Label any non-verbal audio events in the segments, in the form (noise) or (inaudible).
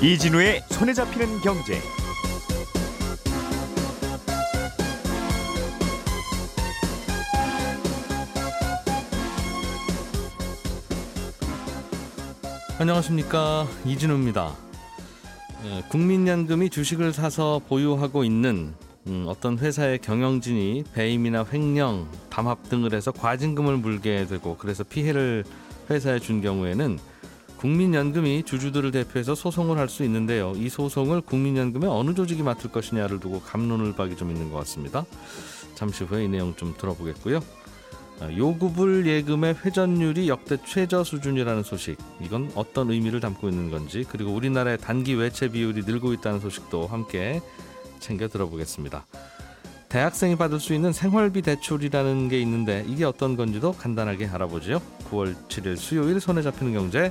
이진우의 손에 잡히는 경제. 안녕하십니까 이진우입니다. 예, 국민연금이 주식을 사서 보유하고 있는 음, 어떤 회사의 경영진이 배임이나 횡령, 담합 등을 해서 과징금을 물게 되고 그래서 피해를 회사에 준 경우에는 국민연금이 주주들을 대표해서 소송을 할 수 있는데요. 이 소송을 국민연금의 어느 조직이 맡을 것이냐를 두고 감론을 박이 좀 있는 것 같습니다. 잠시 후에 이 내용 좀 들어보겠고요. 아, 요구불 예금의 회전율이 역대 최저 수준이라는 소식. 이건 어떤 의미를 담고 있는 건지 그리고 우리나라의 단기 외채 비율이 늘고 있다는 소식도 함께 챙겨 들어보겠습니다. 대학생이 받을 수 있는 생활비 대출이라는 게 있는데 이게 어떤 건지도 간단하게 알아보죠. 9월 7일 수요일 손에 잡히는 경제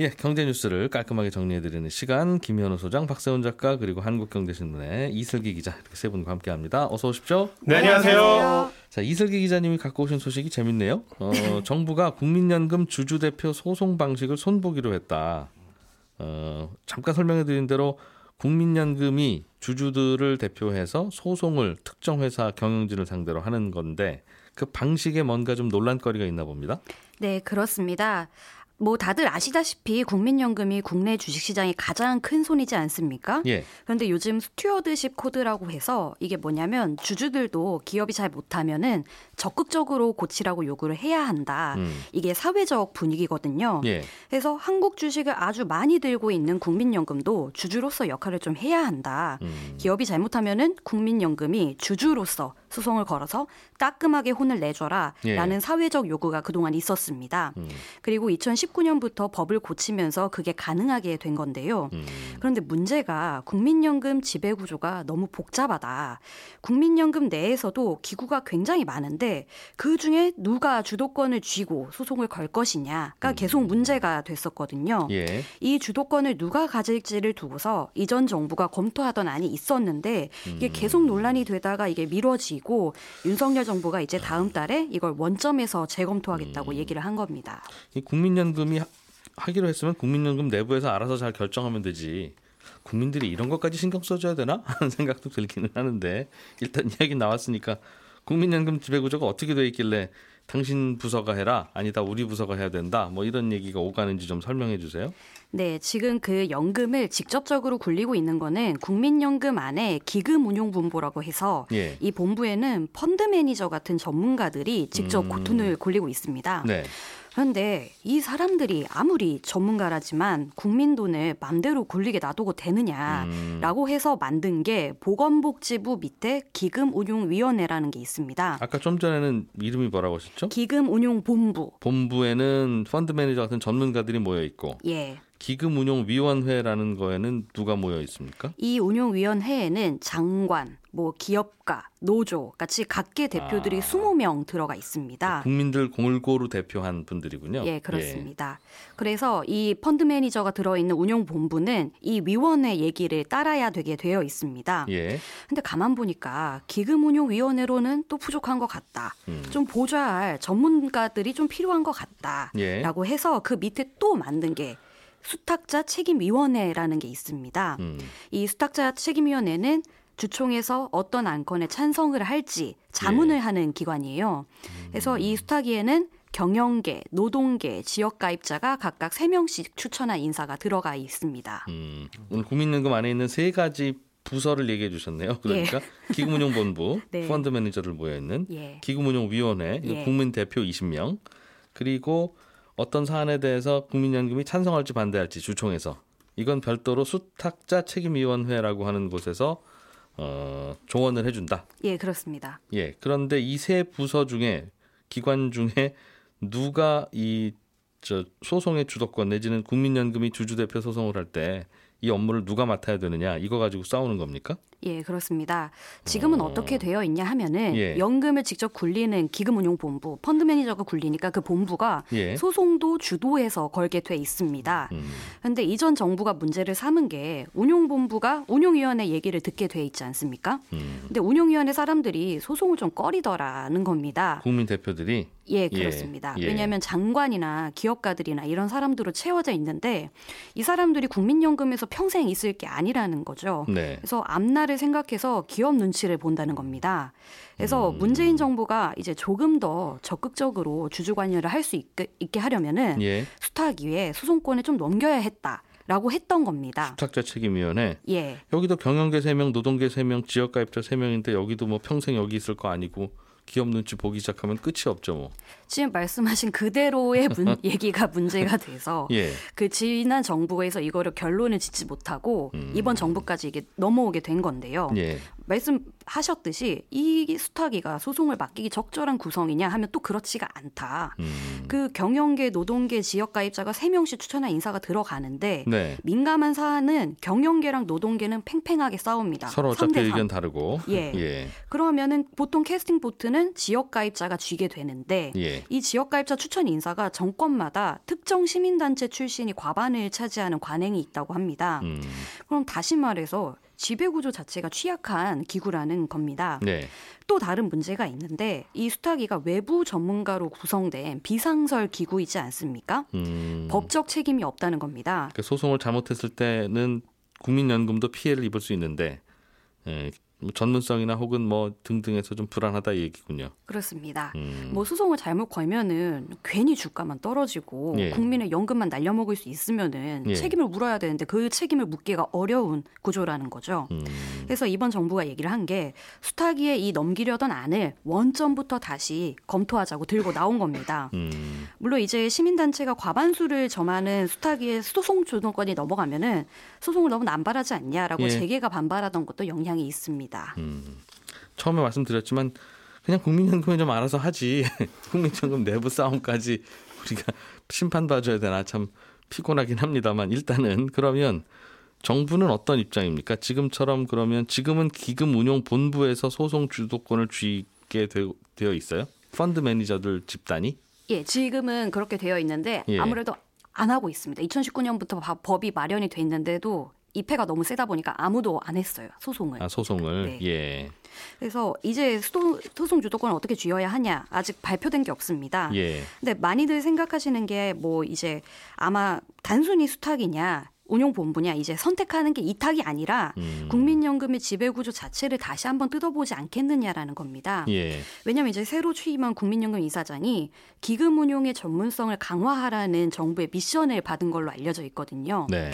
예, 경제 뉴스를 깔끔하게 정리해드리는 시간 김현우 소장, 박세훈 작가 그리고 한국경제신문의 이슬기 기자 이렇게 세 분과 함께합니다. 어서 오십시오. 네, 안녕하세요. 자, 이슬기 기자님이 갖고 오신 소식이 재밌네요. 어, (laughs) 정부가 국민연금 주주 대표 소송 방식을 손보기로 했다. 어, 잠깐 설명해드린 대로 국민연금이 주주들을 대표해서 소송을 특정 회사 경영진을 상대로 하는 건데 그 방식에 뭔가 좀 논란거리가 있나 봅니다. 네, 그렇습니다. 뭐 다들 아시다시피 국민연금이 국내 주식시장의 가장 큰 손이지 않습니까? 예. 그런데 요즘 stewardship code라고 해서 이게 뭐냐면 주주들도 기업이 잘 못하면은 적극적으로 고치라고 요구를 해야 한다. 음. 이게 사회적 분위기거든요. 예. 그래서 한국 주식을 아주 많이 들고 있는 국민연금도 주주로서 역할을 좀 해야 한다. 음. 기업이 잘못하면은 국민연금이 주주로서 소송을 걸어서 따끔하게 혼을 내줘라 예. 라는 사회적 요구가 그동안 있었습니다. 음. 그리고 2019년부터 법을 고치면서 그게 가능하게 된 건데요. 음. 그런데 문제가 국민연금 지배 구조가 너무 복잡하다. 국민연금 내에서도 기구가 굉장히 많은데 그 중에 누가 주도권을 쥐고 소송을 걸 것이냐가 계속 문제가 됐었거든요. 음. 예. 이 주도권을 누가 가질지를 두고서 이전 정부가 검토하던 안이 있었는데 이게 음. 계속 논란이 되다가 이게 미뤄지고 윤석열 정부가 이제 다음 달에 이걸 원점에서 음. 재검토하겠다고 얘기를 한 겁니다. 이 국민연금이 하- 하기로 했으면 국민연금 내부에서 알아서 잘 결정하면 되지. 국민들이 이런 것까지 신경 써줘야 되나 (laughs) 하는 생각도 들기는 하는데 일단 이야기 나왔으니까 국민연금 지배구조가 어떻게 돼 있길래 당신 부서가 해라 아니다 우리 부서가 해야 된다 뭐 이런 얘기가 오가는지 좀 설명해 주세요. 네, 지금 그 연금을 직접적으로 굴리고 있는 거는 국민연금 안에 기금운용본부라고 해서 예. 이 본부에는 펀드 매니저 같은 전문가들이 직접 음. 고돈을 굴리고 있습니다. 네. 그런데 이 사람들이 아무리 전문가라지만 국민 돈을 맘대로 굴리게 놔두고 되느냐라고 해서 만든 게 보건복지부 밑에 기금운용위원회라는 게 있습니다. 아까 좀 전에는 이름이 뭐라고 하셨죠? 기금운용본부. 본부에는 펀드 매니저 같은 전문가들이 모여 있고 예. 기금운용위원회라는 거에는 누가 모여 있습니까? 이 운용위원회에는 장관, 뭐 기업가, 노조 같이 각계 대표들이 아. 20명 들어가 있습니다. 국민들 골고루 대표한 분들이군요. 예, 그렇습니다. 그래서 이 펀드 매니저가 들어있는 운용본부는 이 위원회 얘기를 따라야 되게 되어 있습니다. 예. 근데 가만 보니까 기금운용위원회로는 또 부족한 것 같다. 음. 좀 보좌할 전문가들이 좀 필요한 것 같다. 예. 라고 해서 그 밑에 또 만든 게 수탁자 책임위원회라는 게 있습니다. 음. 이 수탁자 책임위원회는 주총에서 어떤 안건에 찬성을 할지 자문을 예. 하는 기관이에요. 그래서 이 수탁위에는 경영계, 노동계, 지역 가입자가 각각 3명씩 추천한 인사가 들어가 있습니다. 음, 오늘 국민연금 안에 있는 세 가지 부서를 얘기해 주셨네요. 그러니까 (laughs) 기금운용본부, 네. 펀드 매니저를 모여 있는 예. 기금운용위원회, 예. 국민 대표 20명, 그리고 어떤 사안에 대해서 국민연금이 찬성할지 반대할지 주총에서 이건 별도로 수탁자 책임위원회라고 하는 곳에서 어, 조언을 해준다. 예, 그렇습니다. 예. 그런데 이 세 부서 중에 기관 중에 누가 이 저 소송의 주도권 내지는 국민연금이 주주 대표 소송을 할 때 이 업무를 누가 맡아야 되느냐 이거 가지고 싸우는 겁니까? 예, 그렇습니다. 지금은 어. 어... 떻게 되어 있냐 하면은 예. 연금을 직접 굴리는 기금운용본부, 펀드 매니저가 굴리니까 그 본부가 예. 소송도 주도해서 걸게 돼 있습니다. 음. 그런데 이전 정부가 문제를 삼은 게 운용본부가 운용위원회 얘기를 듣게 돼 있지 않습니까? 음. 근데 운용위원회 사람들이 소송을 좀 꺼리더라는 겁니다. 국민 대표들이 예, 그렇습니다. 예. 왜냐하면 장관이나 기업가들이나 이런 사람들로 채워져 있는데 이 사람들이 국민연금에서 평생 있을 게 아니라는 거죠. 네. 그래서 앞날을 생각해서 기업 눈치를 본다는 겁니다. 그래서 음. 문재인 정부가 이제 조금 더 적극적으로 주주 관여를 할 수 있게, 있게 하려면은 예. 수탁위에 소송권을 좀 넘겨야 했다 라고 했던 겁니다. 수탁자 책임위원회 예. 여기도 경영계 3명, 노동계 3명, 지역가입자 3명인데 여기도 뭐 평생 여기 있을 거 아니고 기업 눈치 보기 시작하면 끝이 없죠 뭐. 지금 말씀하신 그대로의 문, (laughs) 얘기가 문제가 돼서 예. 그 지난 정부에서 이거를 결론을 짓지 못하고 음. 이번 정부까지 이게 넘어오게 된 건데요. 예. 말씀하셨듯이 이 수탁위가 소송을 맡기기 적절한 구성이냐 하면 또 그렇지가 않다. 음. 그 경영계, 노동계, 지역가입자가 세명씩 추천한 인사가 들어가는데 네. 민감한 사안은 경영계랑 노동계는 팽팽하게 싸웁니다. 서로 어차피 3대 3. 의견 다르고. 예. 예. 그러면은 보통 캐스팅 보트는 지역가입자가 쥐게 되는데 예. 이 지역가입자 추천 인사가 정권마다 특정 시민단체 출신이 과반을 차지하는 관행이 있다고 합니다. 음. 그럼 다시 말해서 지배구조 자체가 취약한 기구라는 겁니다. 네. 또 다른 문제가 있는데 이 수탁위가 외부 전문가로 구성된 비상설 기구이지 않습니까? 음. 법적 책임이 없다는 겁니다. 그 소송을 잘못했을 때는 국민연금도 피해를 입을 수 있는데 예, 뭐 전문성이나 혹은 뭐 등등해서 좀 불안하다 이 얘기군요. 그렇습니다. 음. 뭐 소송을 잘못 걸면은 괜히 주가만 떨어지고 예. 국민의 연금만 날려먹을 수 있으면은 예. 책임을 물어야 되는데 그 책임을 묻기가 어려운 구조라는 거죠. 음. 그래서 이번 정부가 얘기를 한 게 수탁위에 이 넘기려던 안을 원점부터 다시 검토하자고 들고 나온 겁니다. 음. 물론 이제 시민단체가 과반수를 점하는 수탁위에 소송 주도권이 넘어가면은 소송을 너무 남발하지 않냐라고 예. 재계가 반발하던 것도 영향이 있습니다. 음. 처음에 말씀드렸지만 그냥 국민연금이 좀 알아서 하지 (laughs) 국민연금 내부 싸움까지 우리가 심판 봐줘야 되나 참 피곤하긴 합니다만 일단은 그러면 정부는 어떤 입장입니까? 지금처럼 그러면 지금은 기금 운용 본부에서 소송 주도권을 쥐게 되- 되어 있어요? 펀드 매니저들 집단이? 예, 지금은 그렇게 되어 있는데 예. 아무래도 안 하고 있습니다. 2019년부터 법이 마련이 돼 있는데도 입회가 너무 세다 보니까 아무도 안 했어요. 소송을. 아 소송을 네. 예 그래서 이제 수도, 소송 주도권을 어떻게 쥐어야 하냐 아직 발표된 게 없습니다. 예. 근데 많이들 생각하시는 게 뭐 이제 아마 단순히 수탁이냐 운용본부냐 이제 선택하는 게 이탁이 아니라 음. 국민연금의 지배구조 자체를 다시 한번 뜯어보지 않겠느냐라는 겁니다. 예. 왜냐하면 이제 새로 취임한 국민연금 이사장이 기금 운용의 전문성을 강화하라는 정부의 미션을 받은 걸로 알려져 있거든요. 네.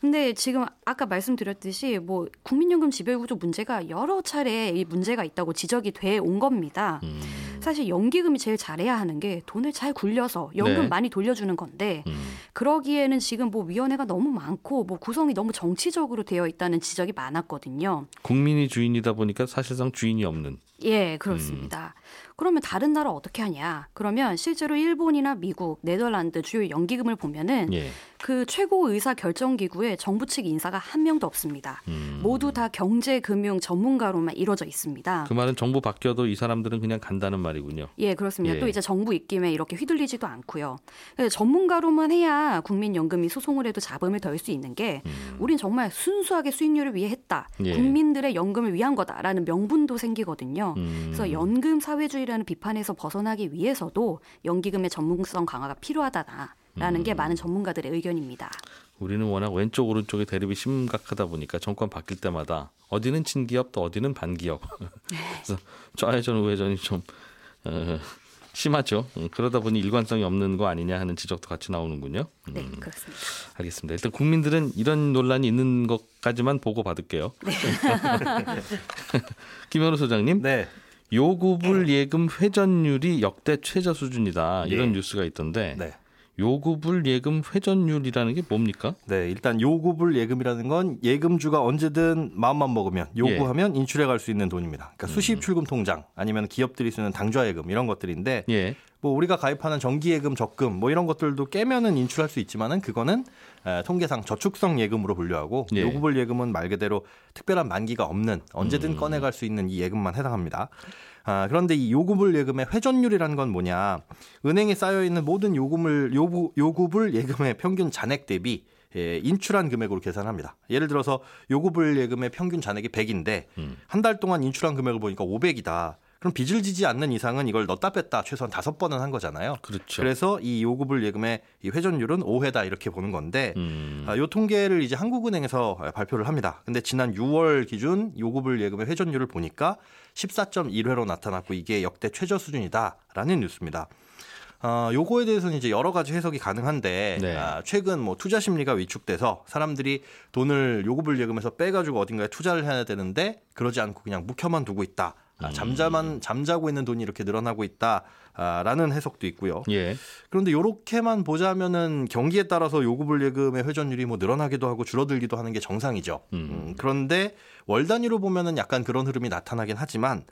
근데 지금 아까 말씀드렸듯이 뭐 국민연금 지배구조 문제가 여러 차례 이 문제가 있다고 지적이 돼 온 겁니다. 음. 사실 연기금이 제일 잘해야 하는 게 돈을 잘 굴려서 연금 네. 많이 돌려주는 건데 음. 그러기에는 지금 뭐 위원회가 너무 많고 뭐 구성이 너무 정치적으로 되어 있다는 지적이 많았거든요. 국민이 주인이다 보니까 사실상 주인이 없는. 예, 그렇습니다. 그러면 다른 나라 어떻게 하냐? 그러면 실제로 일본이나 미국, 네덜란드 주요 연기금을 보면은 예. 그 최고 의사 결정 기구에 정부 측 인사가 한 명도 없습니다. 음. 모두 다 경제 금융 전문가로만 이루어져 있습니다. 그 말은 정부 바뀌어도 이 사람들은 그냥 간다는 말이군요. 예, 그렇습니다. 예. 또 이제 정부 입김에 이렇게 휘둘리지도 않고요. 전문가로만 해야 국민연금이 소송을 해도 잡음을 덜 수 있는 게 우린 정말 순수하게 수익률을 위해 했다. 음. 예. 국민들의 연금을 위한 거다라는 명분도 생기거든요. 음. 그래서 연금 사회주의 라는 비판에서 벗어나기 위해서도 연기금의 전문성 강화가 필요하다라는 음. 게 많은 전문가들의 의견입니다. 우리는 워낙 왼쪽 오른쪽의 대립이 심각하다 보니까 정권 바뀔 때마다 어디는 친기업 또 어디는 반기업. (laughs) 그래서 좌회전 우회전이 좀 어, 심하죠. 음, 그러다 보니 일관성이 없는 거 아니냐 하는 지적도 같이 나오는군요. 음, 네, 그렇습니다. 알겠습니다. 일단 국민들은 이런 논란이 있는 것까지만 보고 받을게요. (laughs) 김현우 소장님, 네. 요구불 예금 회전율이 역대 최저 수준이다 이런 예. 뉴스가 있던데 네. 요구불 예금 회전율이라는 게 뭡니까? 네, 일단 요구불 예금이라는 건 예금주가 언제든 마음만 먹으면 요구하면 인출해 갈 수 있는 돈입니다. 그러니까 수십 출금 통장 아니면 기업들이 쓰는 당좌 예금 이런 것들인데 예. 뭐 우리가 가입하는 정기 예금, 적금 뭐 이런 것들도 깨면은 인출할 수 있지만은 그거는 에, 통계상 저축성 예금으로 분류하고 예. 요구불 예금은 말 그대로 특별한 만기가 없는 언제든 음. 꺼내 갈 수 있는 이 예금만 해당합니다. 아, 그런데 이 요구불 예금의 회전율이라는 건 뭐냐? 은행에 쌓여 있는 모든 요금을 요구 요구불 예금의 평균 잔액 대비 예, 인출한 금액으로 계산합니다. 예를 들어서 요구불 예금의 평균 잔액이 100인데 음. 한달 동안 인출한 금액을 보니까 500이다. 그럼 빚을 지지 않는 이상은 이걸 넣었다 뺐다 최소한 다섯 번은 한 거잖아요. 그렇죠. 그래서 이 요구불 예금의 이 회전율은 5회다 이렇게 보는 건데 음. 아, 요 통계를 이제 한국은행에서 발표를 합니다. 근데 지난 6월 기준 요구불 예금의 회전율을 보니까 14.1회로 나타났고 이게 역대 최저 수준이다라는 뉴스입니다. 어, 요거에 대해서는 이제 여러 가지 해석이 가능한데 네. 아, 최근 뭐 투자 심리가 위축돼서 사람들이 돈을 요구불 예금에서 빼가지고 어딘가에 투자를 해야 되는데 그러지 않고 그냥 묵혀만 두고 있다. 음. 아, 잠자만 잠자고 있는 돈이 이렇게 늘어나고 있다라는 해석도 있고요. 예. 그런데 요렇게만 보자면은 경기에 따라서 요구불 예금의 회전율이 뭐 늘어나기도 하고 줄어들기도 하는 게 정상이죠. 음. 음, 그런데 월 단위로 보면은 약간 그런 흐름이 나타나긴 하지만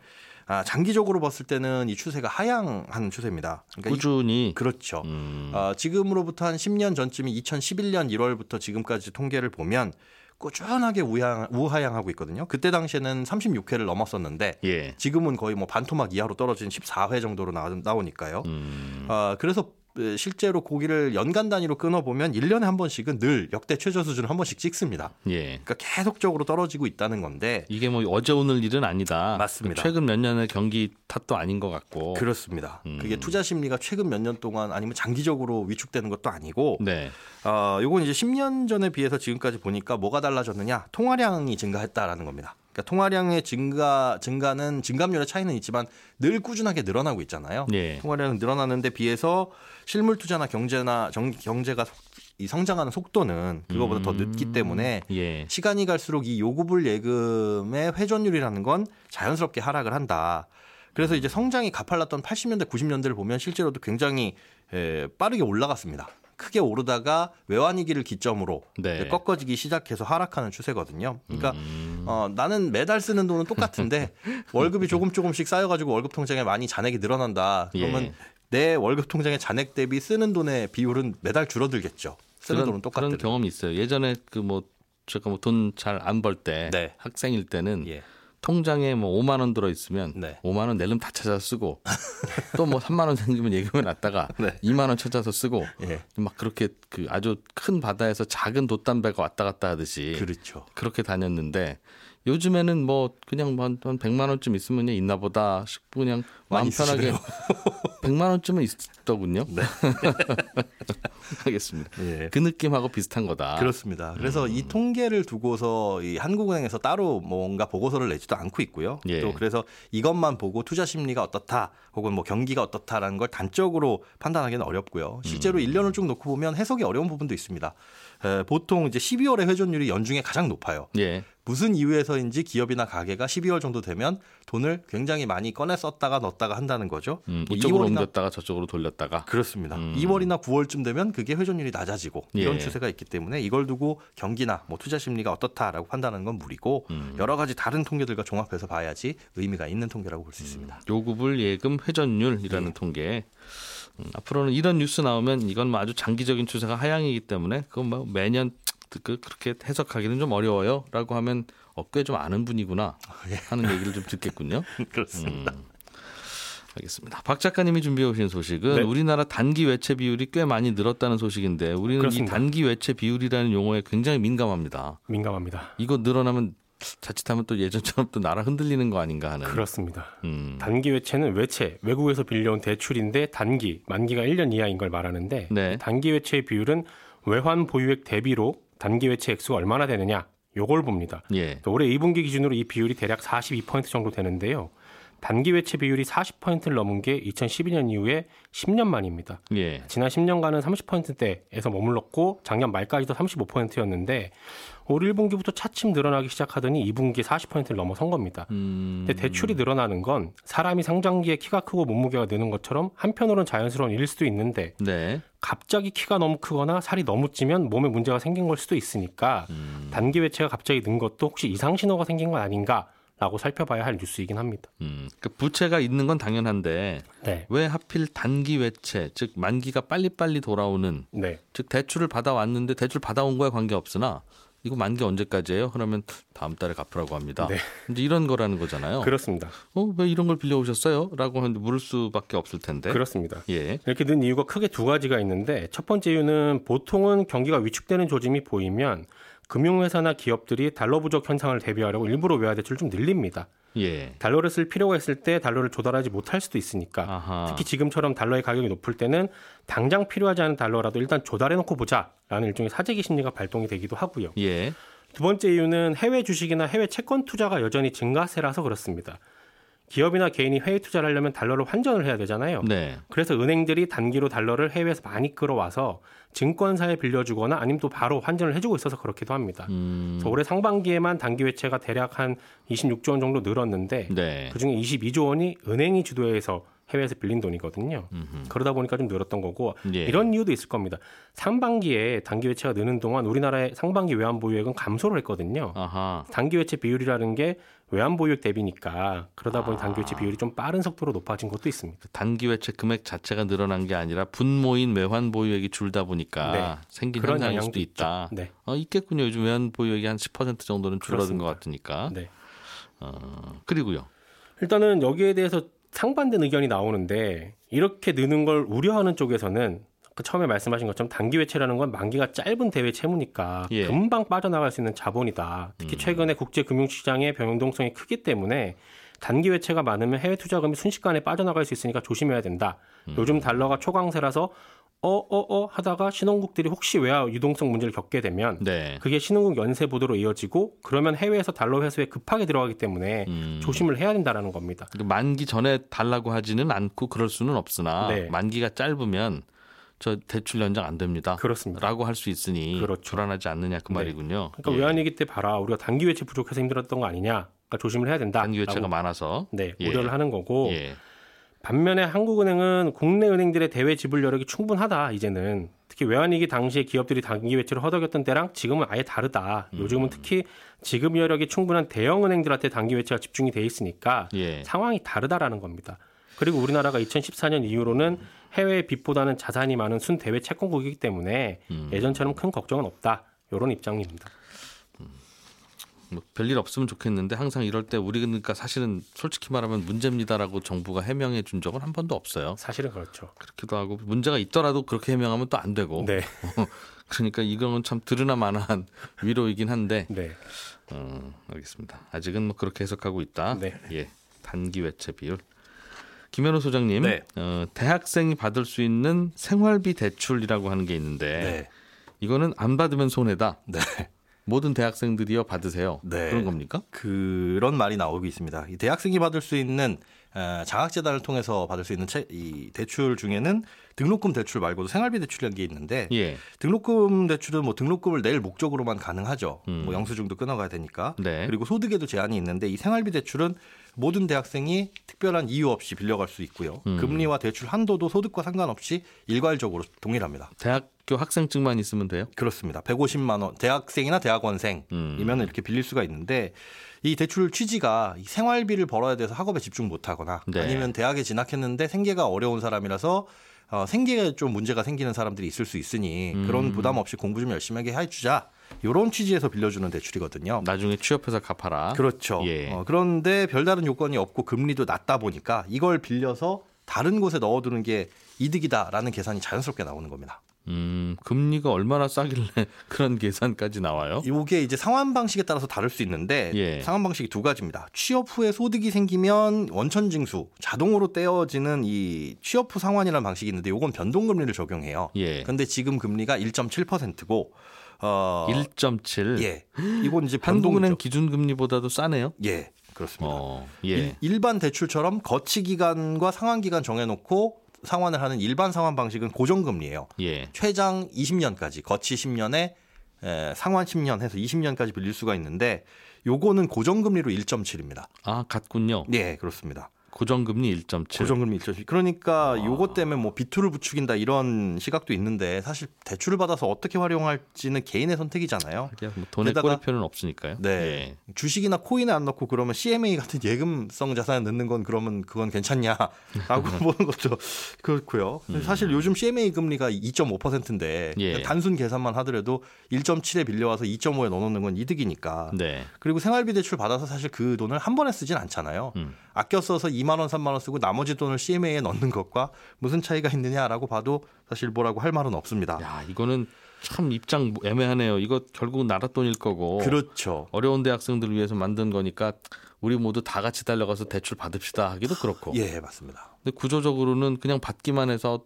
아, 장기적으로 봤을 때는 이 추세가 하향하는 추세입니다. 그러니까 이- 꾸준히 그렇죠. 음. 아, 지금으로부터 한 10년 전쯤이 2011년 1월부터 지금까지 통계를 보면 꾸준하게 우향, 우하향하고 있거든요. 그때 당시에는 36회를 넘었었는데 예. 지금은 거의 뭐 반토막 이하로 떨어진 14회 정도로 나, 나오니까요. 음. 아, 그래서 실제로 고기를 연간 단위로 끊어보면 1년에 한 번씩은 늘 역대 최저 수준을 한 번씩 찍습니다. 예. 그러니까 계속적으로 떨어지고 있다는 건데 이게 뭐 어제 오늘 일은 아니다. 맞습니다. 최근 몇 년의 경기 탓도 아닌 것 같고. 그렇습니다. 음. 그게 투자 심리가 최근 몇 년 동안 아니면 장기적으로 위축되는 것도 아니고 네. 어, 요건 이제 10년 전에 비해서 지금까지 보니까 뭐가 달라졌느냐? 통화량이 증가했다라는 겁니다. 그러니까 통화량의 증가 증가는 증감률의 차이는 있지만 늘 꾸준하게 늘어나고 있잖아요. 예. 통화량은 늘어나는데 비해서 실물 투자나 경제나 정, 경제가 속- 이 성장하는 속도는 그거보다 더 늦기 때문에 예. 시간이 갈수록 이 요구불 예금의 회전율이라는 건 자연스럽게 하락을 한다. 그래서 이제 성장이 가팔랐던 80년대, 90년대를 보면 실제로도 굉장히 에, 빠르게 올라갔습니다. 크게 오르다가 외환위기를 기점으로 네. 꺾어지기 시작해서 하락하는 추세거든요. 그러니까 음. 어, 나는 매달 쓰는 돈은 똑같은데 (laughs) 월급이 조금 조금씩 쌓여가지고 월급 통장에 많이 잔액이 늘어난다. 그러면 예. 내 월급 통장의 잔액 대비 쓰는 돈의 비율은 매달 줄어들겠죠. 쓰는 그런, 돈은 똑같대로. 그런 경험이 있어요. 예전에 그 뭐 제가 뭐 돈 잘 안 벌때 네. 학생일 때는 예. 통장에 뭐 5만 원 들어 있으면 네. 5만 원 낼름 다 찾아 쓰고 (laughs) 또 뭐 3만 원 생기면 예금에 놨다가 네. 2만 원 찾아서 쓰고 예. 막 그렇게 그 아주 큰 바다에서 작은 돛담배가 왔다 갔다 하듯이 그렇죠. 그렇게 다녔는데 요즘에는 뭐 그냥 뭐 한, 한 100만 원쯤 있으면 있나 보다 싶고 그냥 마음 편하게 쓰시네요. 100만 (laughs) 원쯤은 있더군요. 네. (laughs) 알겠습니다. 예. 그 느낌하고 비슷한 거다. 그렇습니다. 그래서 음. 이 통계를 두고서 이 한국은행에서 따로 뭔가 보고서를 내지도 않고 있고요. 예. 또 그래서 이것만 보고 투자 심리가 어떻다 혹은 뭐 경기가 어떻다라는 걸 단적으로 판단하기는 어렵고요. 실제로 음. 1년을 쭉 놓고 보면 해석이 어려운 부분도 있습니다. 에, 보통 이제 12월의 회전율이 연중에 가장 높아요. 예. 무슨 이유에서인지 기업이나 가게가 12월 정도 되면 돈을 굉장히 많이 꺼내 썼다가 넣었다가 한다는 거죠. 음, 뭐 이쪽으로 2월이나 옮겼다가 저쪽으로 돌렸다가 그렇습니다. 음. 2월이나 9월쯤 되면 그게 회전율이 낮아지고 이런 예. 추세가 있기 때문에 이걸 두고 경기나 뭐 투자 심리가 어떻다라고 판단하는 건 무리고 음. 여러 가지 다른 통계들과 종합해서 봐야지 의미가 있는 통계라고 볼 수 있습니다. 요구불 예금 회전율이라는 예. 통계. 음, 앞으로는 이런 뉴스 나오면 이건 뭐 아주 장기적인 추세가 하향이기 때문에 그건 뭐 매년 그 그렇게 해석하기는 좀 어려워요라고 하면 어, 꽤 좀 아는 분이구나 하는 얘기를 좀 듣겠군요. (laughs) 그렇습니다. 음. 알겠습니다. 박 작가님이 준비해 오신 소식은 네. 우리나라 단기 외채 비율이 꽤 많이 늘었다는 소식인데 우리는 그렇습니다. 이 단기 외채 비율이라는 용어에 굉장히 민감합니다. 민감합니다. 이거 늘어나면 자칫하면 또 예전처럼 또 나라 흔들리는 거 아닌가 하는. 그렇습니다. 음. 단기 외채는 외채, 외국에서 빌려온 대출인데 단기, 만기가 1년 이하인 걸 말하는데 네. 단기 외채의 비율은 외환 보유액 대비로 단기 외채 액수가 얼마나 되느냐 요걸 봅니다. 예. 올해 2분기 기준으로 이 비율이 대략 42% 정도 되는데요. 단기 외채 비율이 40%를 넘은 게 2012년 이후에 10년 만입니다. 예. 지난 10년간은 30%대에서 머물렀고 작년 말까지도 35%였는데 올 1분기부터 차츰 늘어나기 시작하더니 2분기에 40%를 넘어선 겁니다. 음. 근데 대출이 늘어나는 건 사람이 성장기에 키가 크고 몸무게가 느는 것처럼 한편으로는 자연스러운 일일 수도 있는데 네. 갑자기 키가 너무 크거나 살이 너무 찌면 몸에 문제가 생긴 걸 수도 있으니까 음. 단기 외채가 갑자기 는 것도 혹시 이상 신호가 생긴 건 아닌가 라고 살펴봐야 할 뉴스이긴 합니다. 음, 그 부채가 있는 건 당연한데 네. 왜 하필 단기 외채, 즉 만기가 빨리빨리 돌아오는, 네. 즉 대출을 받아왔는데 대출 받아온 거에 관계 없으나 이거 만기 언제까지예요? 그러면 다음 달에 갚으라고 합니다. 네. 이제 이런 거라는 거잖아요. 그렇습니다. 어, 왜 이런 걸 빌려오셨어요? 라고 하는데 물을 수밖에 없을 텐데. 그렇습니다. 예. 이렇게 는 이유가 크게 두 가지가 있는데 첫 번째 이유는 보통은 경기가 위축되는 조짐이 보이면 금융회사나 기업들이 달러 부족 현상을 대비하려고 일부러 외화 대출을 좀 늘립니다. 예. 달러를 쓸 필요가 있을 때 달러를 조달하지 못할 수도 있으니까 아하. 특히 지금처럼 달러의 가격이 높을 때는 당장 필요하지 않은 달러라도 일단 조달해 놓고 보자라는 일종의 사재기 심리가 발동이 되기도 하고요. 예. 두 번째 이유는 해외 주식이나 해외 채권 투자가 여전히 증가세라서 그렇습니다. 기업이나 개인이 해외 투자를 하려면 달러를 환전을 해야 되잖아요. 네. 그래서 은행들이 단기로 달러를 해외에서 많이 끌어와서 증권사에 빌려주거나 아니면 또 바로 환전을 해주고 있어서 그렇기도 합니다. 음. 그래서 올해 상반기에만 단기 외채가 대략 한 26조 원 정도 늘었는데 네. 그중에 22조 원이 은행이 주도해서 해외에서 빌린 돈이거든요. 음흠. 그러다 보니까 좀 늘었던 거고 예. 이런 이유도 있을 겁니다. 상반기에 단기 외채가 느는 동안 우리나라의 상반기 외환 보유액은 감소를 했거든요. 아하. 단기 외채 비율이라는 게 외환 보유액 대비니까 그러다 보니 아. 단기 외채 비율이 좀 빠른 속도로 높아진 것도 있습니다. 단기 외채 금액 자체가 늘어난 게 아니라 분모인 외환 보유액이 줄다 보니까 네. 생긴 그런 현상일 수도 있다. 네. 어, 있겠군요. 요즘 외환 보유액이 한 10% 정도는 줄어든 그렇습니다. 것 같으니까. 네. 어, 그리고요. 일단은 여기에 대해서 상반된 의견이 나오는데 이렇게 느는 걸 우려하는 쪽에서는 그 처음에 말씀하신 것처럼 단기 외채라는 건 만기가 짧은 대외 채무니까 예. 금방 빠져나갈 수 있는 자본이다. 특히 음. 최근에 국제 금융 시장의 변동성이 크기 때문에 단기 외채가 많으면 해외 투자금이 순식간에 빠져나갈 수 있으니까 조심해야 된다. 음. 요즘 달러가 초강세라서 어어어 하다가 신흥국들이 혹시 외화 유동성 문제를 겪게 되면 네. 그게 신흥국 연쇄 보도로 이어지고 그러면 해외에서 달러 회수에 급하게 들어가기 때문에 음. 조심을 해야 된다라는 겁니다. 그 만기 전에 달라고 하지는 않고 그럴 수는 없으나 네. 만기가 짧으면 저 대출 연장 안 됩니다. 그렇습니다. 라고 할 수 있으니 그렇죠. 불안하지 않느냐 그 네. 말이군요. 그러니까 예. 외환위기 때 봐라 우리가 단기 외채 부족해서 힘들었던 거 아니냐. 그러니까 조심을 해야 된다. 단기 외채가 많아서 네 예. 우려를 하는 거고 예. 반면에 한국은행은 국내 은행들의 대외 지불 여력이 충분하다 이제는 특히 외환위기 당시에 기업들이 단기 외채를 허덕였던 때랑 지금은 아예 다르다. 음. 요즘은 특히 지급 여력이 충분한 대형 은행들한테 단기 외채가 집중이 돼 있으니까 예. 상황이 다르다라는 겁니다. 그리고 우리나라가 2014년 이후로는 해외 빚보다는 자산이 많은 순 대외 채권국이기 때문에 음. 예전처럼 큰 걱정은 없다. 이런 입장입니다. 뭐 별일 없으면 좋겠는데 항상 이럴 때 우리 그러니까 사실은 솔직히 말하면 문제입니다라고 정부가 해명해 준 적은 한 번도 없어요. 사실은 그렇죠. 그렇기도 하고 문제가 있더라도 그렇게 해명하면 또 안 되고. 네, (laughs) 그러니까 이거는 참 들으나 마나한 (laughs) 위로이긴 한데 네, 어, 알겠습니다. 아직은 뭐 그렇게 해석하고 있다. 네. 예, 단기 외채 비율. 김현우 소장님, 네. 어, 대학생이 받을 수 있는 생활비 대출이라고 하는 게 있는데 네. 이거는 안 받으면 손해다. 네. 모든 대학생들이요 받으세요. 네. 그런 겁니까? 그런 말이 나오고 있습니다. 이 대학생이 받을 수 있는 어, 장학재단을 통해서 받을 수 있는 채- 이 대출 중에는 등록금 대출 말고도 생활비 대출이라는 게 있는데 예. 등록금 대출은 뭐 등록금을 낼 목적으로만 가능하죠. 음. 뭐 영수증도 끊어가야 되니까. 네. 그리고 소득에도 제한이 있는데 이 생활비 대출은 모든 대학생이 특별한 이유 없이 빌려갈 수 있고요. 음. 금리와 대출 한도도 소득과 상관없이 일괄적으로 동일합니다. 대학 교 학생증만 있으면 돼요? 그렇습니다. 150만 원 대학생이나 대학원생이면 음. 이렇게 빌릴 수가 있는데 이 대출 취지가 이 생활비를 벌어야 돼서 학업에 집중 못하거나 네. 아니면 대학에 진학했는데 생계가 어려운 사람이라서 어, 생계에 좀 문제가 생기는 사람들이 있을 수 있으니 음. 그런 부담 없이 공부 좀 열심히 하게 해주자 이런 취지에서 빌려주는 대출이거든요. 나중에 취업해서 갚아라. 그렇죠. 예. 어, 그런데 별다른 요건이 없고 금리도 낮다 보니까 이걸 빌려서 다른 곳에 넣어두는 게 이득이다라는 계산이 자연스럽게 나오는 겁니다. 음, 금리가 얼마나 싸길래 (laughs) 그런 계산까지 나와요? 이게 이제 상환 방식에 따라서 다를 수 있는데 예. 상환 방식이 두 가지입니다. 취업 후에 소득이 생기면 원천 징수 자동으로 떼어지는 이 취업 후 상환이라는 방식이 있는데 이건 변동 금리를 적용해요. 예. 근데 지금 금리가 1.7%고 어 1.7. 예. 이건 이제 한국은행 변동이죠. 기준 금리보다도 싸네요. 예. 그렇습니다. 어, 예. 일- 일반 대출처럼 거치 기간과 상환 기간 정해놓고 상환을 하는 일반 상환 방식은 고정금리예요. 예. 최장 20년까지 거치 10년에 에, 상환 10년 해서 20년까지 빌릴 수가 있는데 요거는 고정금리로 1.7입니다. 아, 같군요. 네, 그렇습니다. 고정금리 1.7. 고정금리 1.7. 그러니까 요것 때문에 뭐 비투를 부추긴다 이런 시각도 있는데 사실 대출을 받아서 어떻게 활용할지는 개인의 선택이잖아요. 뭐 돈의 꼬리표는 없으니까요. 네. 예. 주식이나 코인에 안 넣고 그러면 CMA 같은 예금성 자산에 넣는 건 그러면 그건 괜찮냐라고 (laughs) 보는 것도 그렇고요. 사실 요즘 CMA 금리가 2.5%인데 예. 단순 계산만 하더라도 1.7에 빌려와서 2.5에 넣어놓는 건 이득이니까. 네. 그리고 생활비 대출 받아서 사실 그 돈을 한 번에 쓰진 않잖아요. 음. 아껴 써서 2만 원, 3만 원 쓰고 나머지 돈을 CMA에 넣는 것과 무슨 차이가 있느냐라고 봐도 사실 뭐라고 할 말은 없습니다. 야, 이거는 참 입장 애매하네요. 이거 결국 나라 돈일 거고 그렇죠. 어려운 대학생들을 위해서 만든 거니까 우리 모두 다 같이 달려가서 대출 받읍시다 하기도 그렇고. 예, 맞습니다. 근데 구조적으로는 그냥 받기만 해서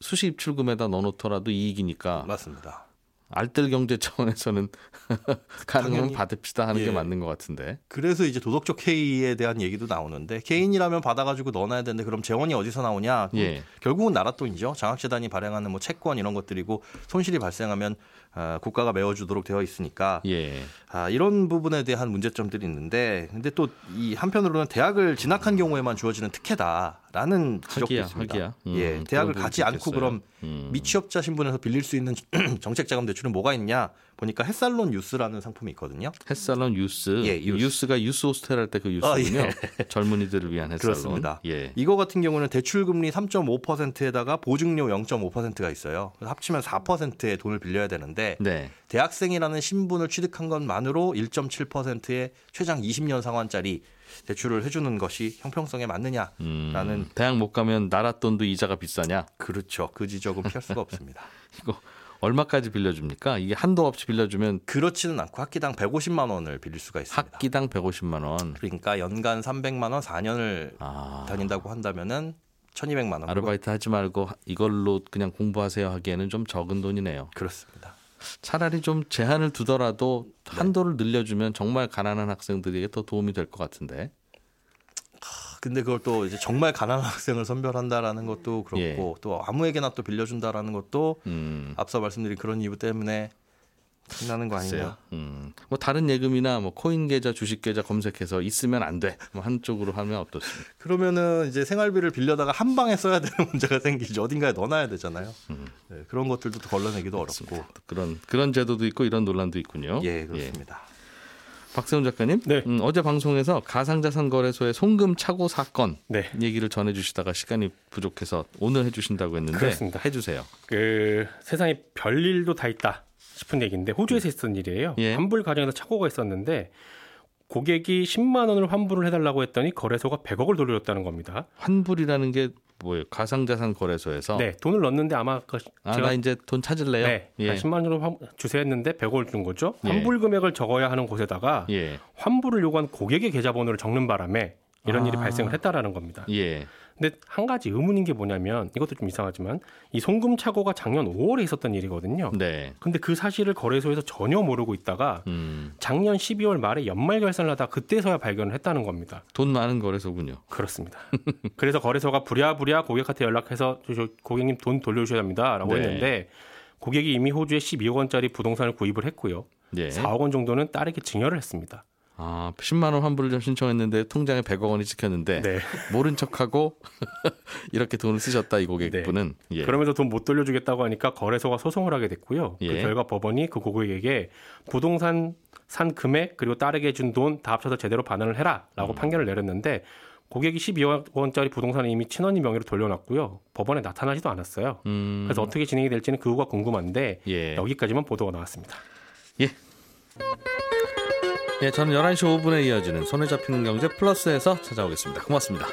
수시 입출금에다 넣어놓더라도 이익이니까 맞습니다. 알뜰 경제 차원에서는 (laughs) 가능하면. 받읍시다 하는 예. 게 맞는 것 같은데. 그래서 이제 도덕적 해이에 대한 얘기도 나오는데 개인이라면 받아가지고 넣어놔야 되는데 그럼 재원이 어디서 나오냐? 예. 결국은 나라 돈이죠. 장학재단이 발행하는 뭐 채권 이런 것들이고 손실이 발생하면 아, 국가가 메워주도록 되어 있으니까 예. 아, 이런 부분에 대한 문제점들이 있는데 근데 또 이 한편으로는 대학을 진학한 경우에만 주어지는 특혜다라는 지적도 하기야, 있습니다. 하기야. 음, 예, 대학을 가지 않고 있겠어요. 그럼 음. 미취업자 신분에서 빌릴 수 있는 (clears throat) 정책자금 대출은 뭐가 있냐? 보니까 햇살론 유스라는 상품이 있거든요. 햇살론 유스. 예, 유스. 유스가 유스 호스텔 할 때그 아, 유스군요. (laughs) 젊은이들을 위한 햇살론. 그렇습니다. 예. 이거 같은 경우는 대출 금리 3.5%에다가 보증료 0.5%가 있어요. 합치면 4%의 돈을 빌려야 되는데 네. 대학생이라는 신분을 취득한 것만으로 1.7%의 최장 20년 상환짜리 대출을 해주는 것이 형평성에 맞느냐라는 음, 대학 못 가면 나라 돈도 이자가 비싸냐? 그렇죠. 그 지적은 피할 수가 없습니다. (laughs) 이거 얼마까지 빌려줍니까? 이게 한도 없이 빌려주면 그렇지는 않고 학기당 150만 원을 빌릴 수가 있습니다. 학기당 150만 원. 그러니까 연간 300만 원 4년을 아, 다닌다고 한다면은 1,200만 원. 아르바이트 하지 말고 이걸로 그냥 공부하세요 하기에는 좀 적은 돈이네요. 그렇습니다. 차라리 좀 제한을 두더라도 네. 한도를 늘려주면 정말 가난한 학생들에게 더 도움이 될 것 같은데. 근데 그걸 또 이제 정말 가난한 학생을 선별한다라는 것도 그렇고 예. 또 아무에게나 또 빌려준다라는 것도 음, 앞서 말씀드린 그런 이유 때문에 생기는 거 아니냐. 음, 뭐 다른 예금이나 뭐 코인 계좌, 주식 계좌 검색해서 있으면 안 돼. 뭐 한쪽으로 하면 어떻습니까? 그러면은 이제 생활비를 빌려다가 한 방에 써야 되는 (laughs) 문제가 생기죠. 어딘가에 넣어놔야 되잖아요. 네, 그런 것들도 또 걸러내기도 어렵고. 또 그런 그런 제도도 있고 이런 논란도 있군요. 예, 그렇습니다. 박세훈 작가님, 네. 음, 어제 방송에서 가상자산 거래소의 송금 착오 사건 네. 얘기를 전해주시다가 시간이 부족해서 오늘 해주신다고 했는데 그렇습니다. 해주세요. 그 세상에 별일도 다 있다 싶은 얘기인데 호주에서 있었던 일이에요. 예. 환불 과정에서 착오가 있었는데 고객이 10만 원을 환불을 해달라고 했더니 거래소가 100억을 돌려줬다는 겁니다. 환불이라는 게 뭐예요? 가상자산 거래소에서 네, 돈을 넣었는데 아마 그 아, 제가 나 이제 돈 찾을래요? 네, 예. 10만 원으로 환- 주세요 했는데 100억을 준 거죠. 예. 환불 금액을 적어야 하는 곳에다가 예. 환불을 요구한 고객의 계좌번호를 적는 바람에 이런 아. 일이 발생을 했다라는 겁니다. 예. 근데 한 가지 의문인 게 뭐냐면 이것도 좀 이상하지만 이 송금 착오가 작년 5월에 있었던 일이거든요. 네. 근데 그 사실을 거래소에서 전혀 모르고 있다가 음, 작년 12월 말에 연말 결산을 하다 그때서야 발견을 했다는 겁니다. 돈 많은 거래소군요. 그렇습니다. (laughs) 그래서 거래소가 부랴부랴 고객한테 연락해서 저, 저 고객님 돈 돌려주셔야 합니다라고 네. 했는데 고객이 이미 호주에 12억 원짜리 부동산을 구입을 했고요. 예. 4억 원 정도는 딸에게 증여를 했습니다. 아, 10만 원 환불을 좀 신청했는데 통장에 100억 원이 찍혔는데 네. 모른 척하고 (laughs) 이렇게 돈을 쓰셨다 이 고객분은. 예. 그러면서 돈 못 돌려주겠다고 하니까 거래소가 소송을 하게 됐고요. 그 예. 결과 법원이 그 고객에게 부동산 산 금액 그리고 딸에게 준 돈 다 합쳐서 제대로 반환을 해라라고 음. 판결을 내렸는데 고객이 12억 원짜리 부동산을 이미 친언니 명의로 돌려놨고요. 법원에 나타나지도 않았어요. 음, 그래서 어떻게 진행이 될지는 그 후가 궁금한데 예. 여기까지만 보도가 나왔습니다. 예, 저는 11시 5분에 이어지는 손에 잡히는 경제 플러스에서 찾아오겠습니다. 고맙습니다.